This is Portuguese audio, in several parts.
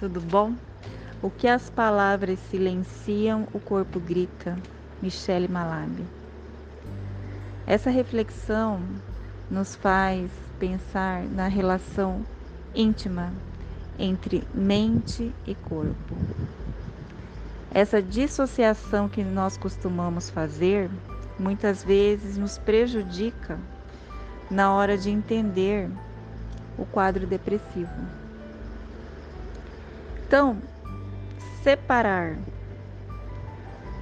tudo bom? O que as palavras silenciam, o corpo grita. Michele Malab. Essa reflexão nos faz pensar na relação íntima entre mente e corpo. Essa dissociação que nós costumamos fazer muitas vezes nos prejudica na hora de entender o quadro depressivo. Então, separar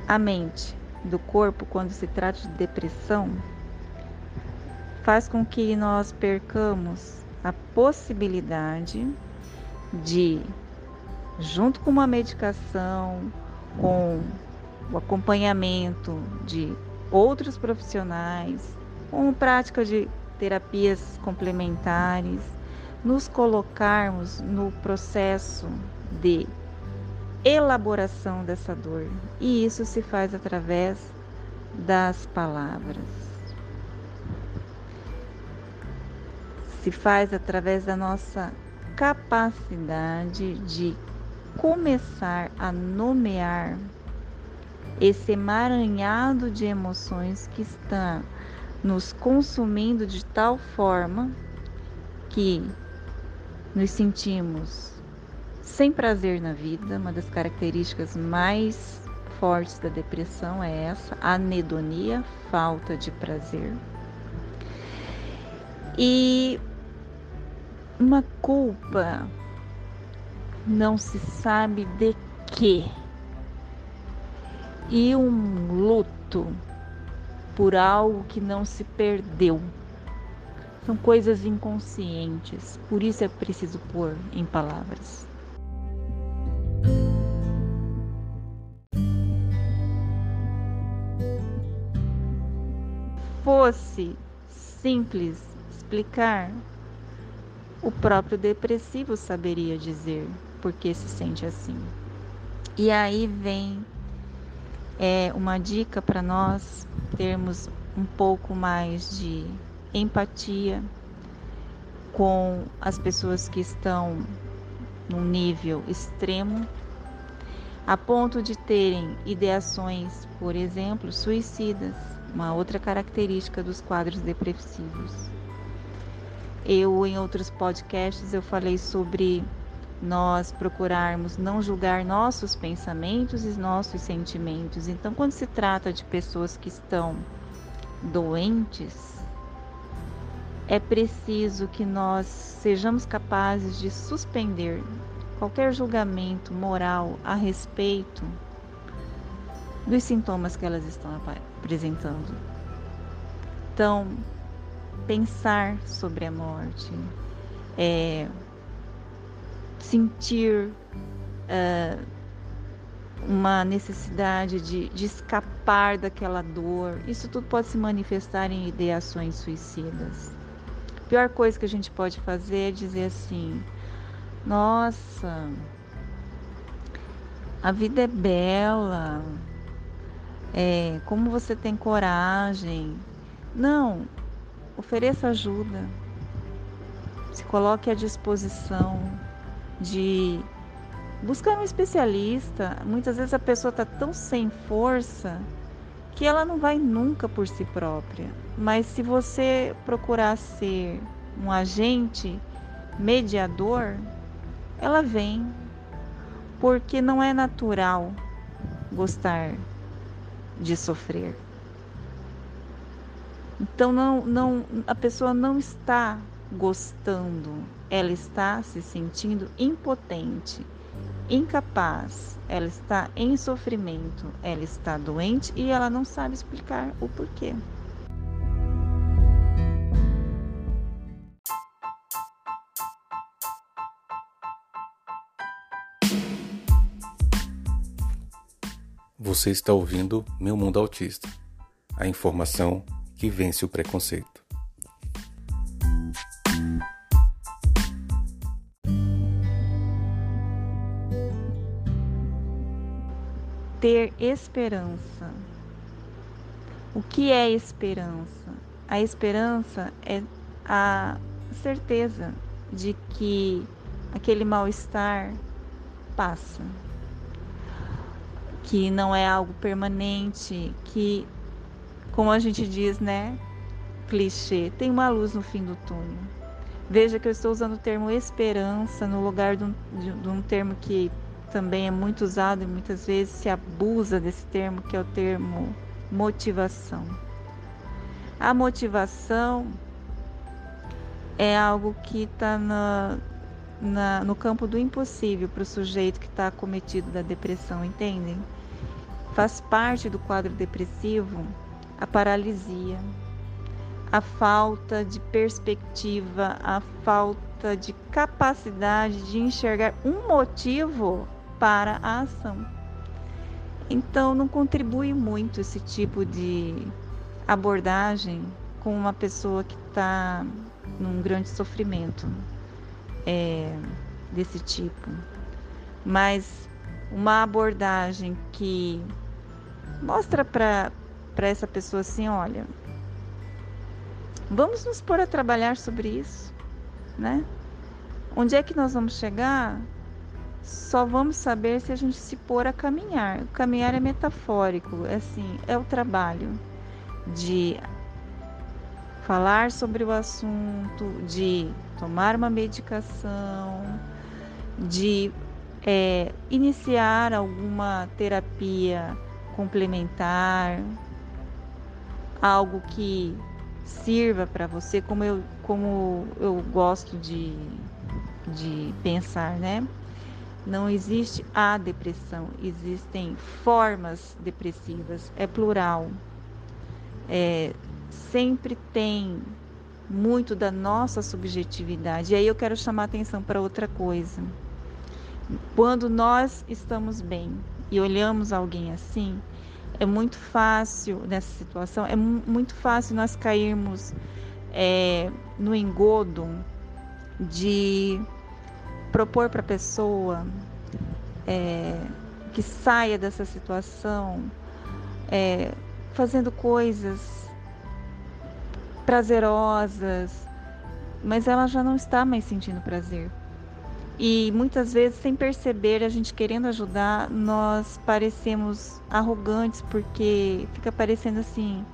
a mente do corpo quando se trata de depressão faz com que nós percamos a possibilidade de, junto com uma medicação, com o acompanhamento de outros profissionais, com prática de terapias complementares, nos colocarmos no processo de elaboração dessa dor. E isso se faz através das palavras. Se faz através da nossa capacidade de começar a nomear esse emaranhado de emoções que está nos consumindo de tal forma que nos sentimos sem prazer na vida. Uma das características mais fortes da depressão é essa, anedonia, falta de prazer. E uma culpa não se sabe de quê. E um luto por algo que não se perdeu. São coisas inconscientes, por isso é preciso pôr em palavras. Fosse simples explicar, o próprio depressivo saberia dizer por que se sente assim. E aí vem é, uma dica para nós termos um pouco mais de empatia com as pessoas que estão num nível extremo, a ponto de terem ideações, por exemplo, suicidas, uma outra característica dos quadros depressivos. Eu, em outros podcasts, eu falei sobre nós procurarmos não julgar nossos pensamentos e nossos sentimentos. Então, quando se trata de pessoas que estão doentes, é preciso que nós sejamos capazes de suspender qualquer julgamento moral a respeito dos sintomas que elas estão apresentando. Então, pensar sobre a morte, é, sentir uh, uma necessidade de, de escapar daquela dor, isso tudo pode se manifestar em ideações suicidas. A pior coisa que a gente pode fazer é dizer assim: nossa, a vida é bela, é, como você tem coragem. Não, ofereça ajuda, se coloque à disposição de buscar um especialista. Muitas vezes a pessoa está tão sem força que ela não vai nunca por si própria. Mas se você procurar ser um agente mediador, ela vem, porque não é natural gostar de sofrer. Então não, não, a pessoa não está gostando, ela está se sentindo impotente, incapaz, ela está em sofrimento, ela está doente e ela não sabe explicar o porquê. Você está ouvindo Meu Mundo Autista a informação que vence o preconceito. ter esperança. O que é esperança? A esperança é a certeza de que aquele mal-estar passa, que não é algo permanente, que, como a gente diz, né? Clichê, tem uma luz no fim do túnel. Veja que eu estou usando o termo esperança no lugar de um, de, de um termo que também é muito usado e muitas vezes se abusa desse termo, que é o termo motivação. A motivação é algo que está no campo do impossível para o sujeito que está acometido da depressão, entendem? Faz parte do quadro depressivo a paralisia, a falta de perspectiva, a falta de capacidade de enxergar um motivo para a ação. Então, não contribui muito esse tipo de abordagem com uma pessoa que está num grande sofrimento é, desse tipo. Mas uma abordagem que mostra para essa pessoa assim: olha, vamos nos pôr a trabalhar sobre isso, né? Onde é que nós vamos chegar? Só vamos saber se a gente se pôr a caminhar. Caminhar é metafórico, é assim, é o trabalho de falar sobre o assunto, de tomar uma medicação, de é, iniciar alguma terapia complementar, algo que sirva para você, como eu, como eu gosto de, de pensar, né? Não existe a depressão, existem formas depressivas, é plural. É, sempre tem muito da nossa subjetividade. E aí eu quero chamar atenção para outra coisa. Quando nós estamos bem e olhamos alguém assim, é muito fácil nessa situação, é muito fácil nós cairmos é, no engodo de propor para a pessoa é, que saia dessa situação é, fazendo coisas prazerosas, mas ela já não está mais sentindo prazer. E muitas vezes, sem perceber, a gente querendo ajudar, nós parecemos arrogantes porque fica parecendo assim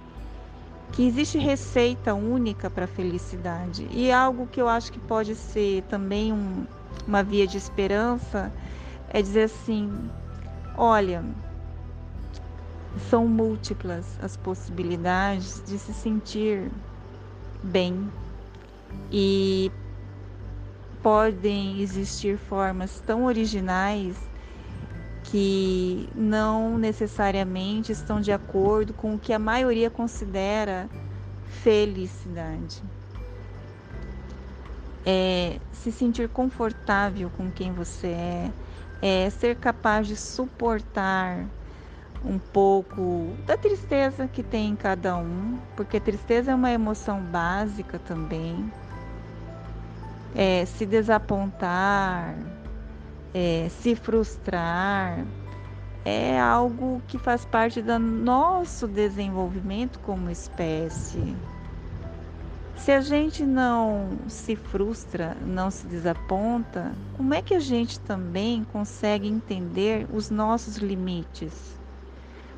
que existe receita única para a felicidade. E algo que eu acho que pode ser também um, uma via de esperança é dizer assim: olha, são múltiplas as possibilidades de se sentir bem e podem existir formas tão originais que não necessariamente estão de acordo com o que a maioria considera felicidade. É se sentir confortável com quem você é, é ser capaz de suportar um pouco da tristeza que tem em cada um, porque tristeza é uma emoção básica também. É, se desapontar, é, se frustrar, é algo que faz parte do nosso desenvolvimento como espécie. Se a gente não se frustra, não se desaponta, como é que a gente também consegue entender os nossos limites?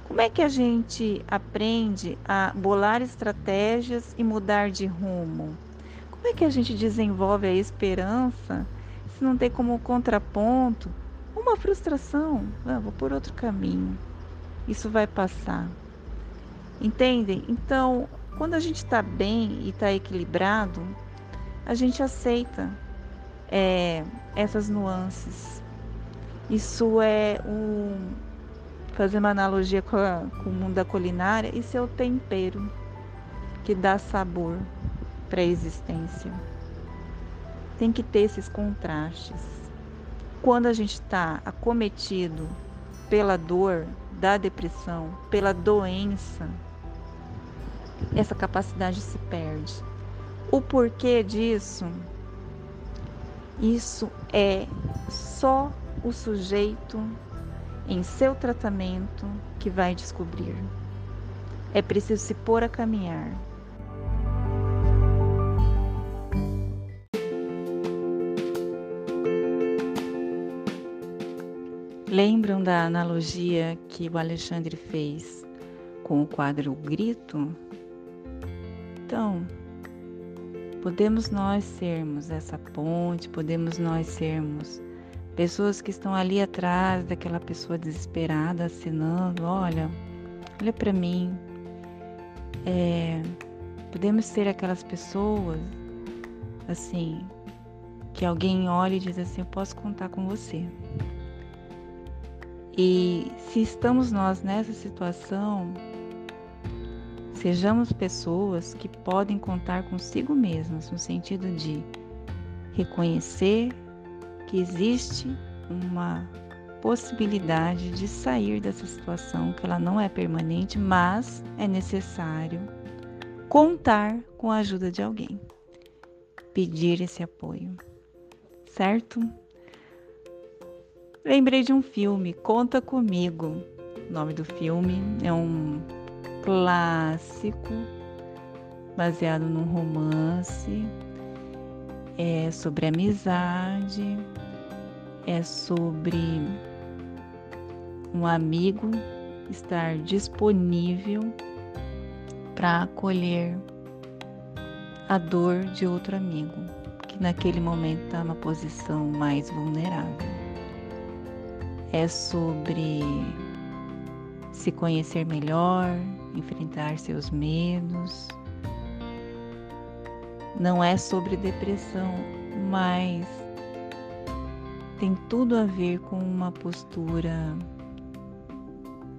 Como é que a gente aprende a bolar estratégias e mudar de rumo? Como é que a gente desenvolve a esperança se não tem como contraponto uma frustração? Ah, vou por outro caminho. Isso vai passar. Entendem? Então, quando a gente está bem e está equilibrado, a gente aceita é, essas nuances. Isso é um, fazer uma analogia com, a, com o mundo da culinária, isso é o tempero que dá sabor para a existência. Tem que ter esses contrastes. Quando a gente está acometido pela dor da depressão, pela doença, essa capacidade se perde. O porquê disso? Isso é só o sujeito em seu tratamento que vai descobrir. É preciso se pôr a caminhar. Lembram da analogia que o Alexandre fez com o quadro Grito? Então, podemos nós sermos essa ponte, podemos nós sermos pessoas que estão ali atrás daquela pessoa desesperada, assinando: olha, olha para mim. É, podemos ser aquelas pessoas, assim, que alguém olha e diz assim: eu posso contar com você. E se estamos nós nessa situação, sejamos pessoas que podem contar consigo mesmas, no sentido de reconhecer que existe uma possibilidade de sair dessa situação, que ela não é permanente, mas é necessário contar com a ajuda de alguém, pedir esse apoio, certo? Lembrei de um filme, Conta Comigo. O nome do filme é um clássico baseado num romance. É sobre amizade, é sobre um amigo estar disponível para acolher a dor de outro amigo que naquele momento está numa posição mais vulnerável é sobre se conhecer melhor, enfrentar seus medos. Não é sobre depressão, mas tem tudo a ver com uma postura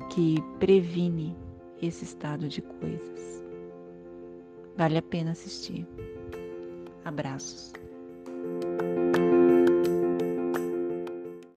que previne esse estado de coisas. Vale a pena assistir. Abraços.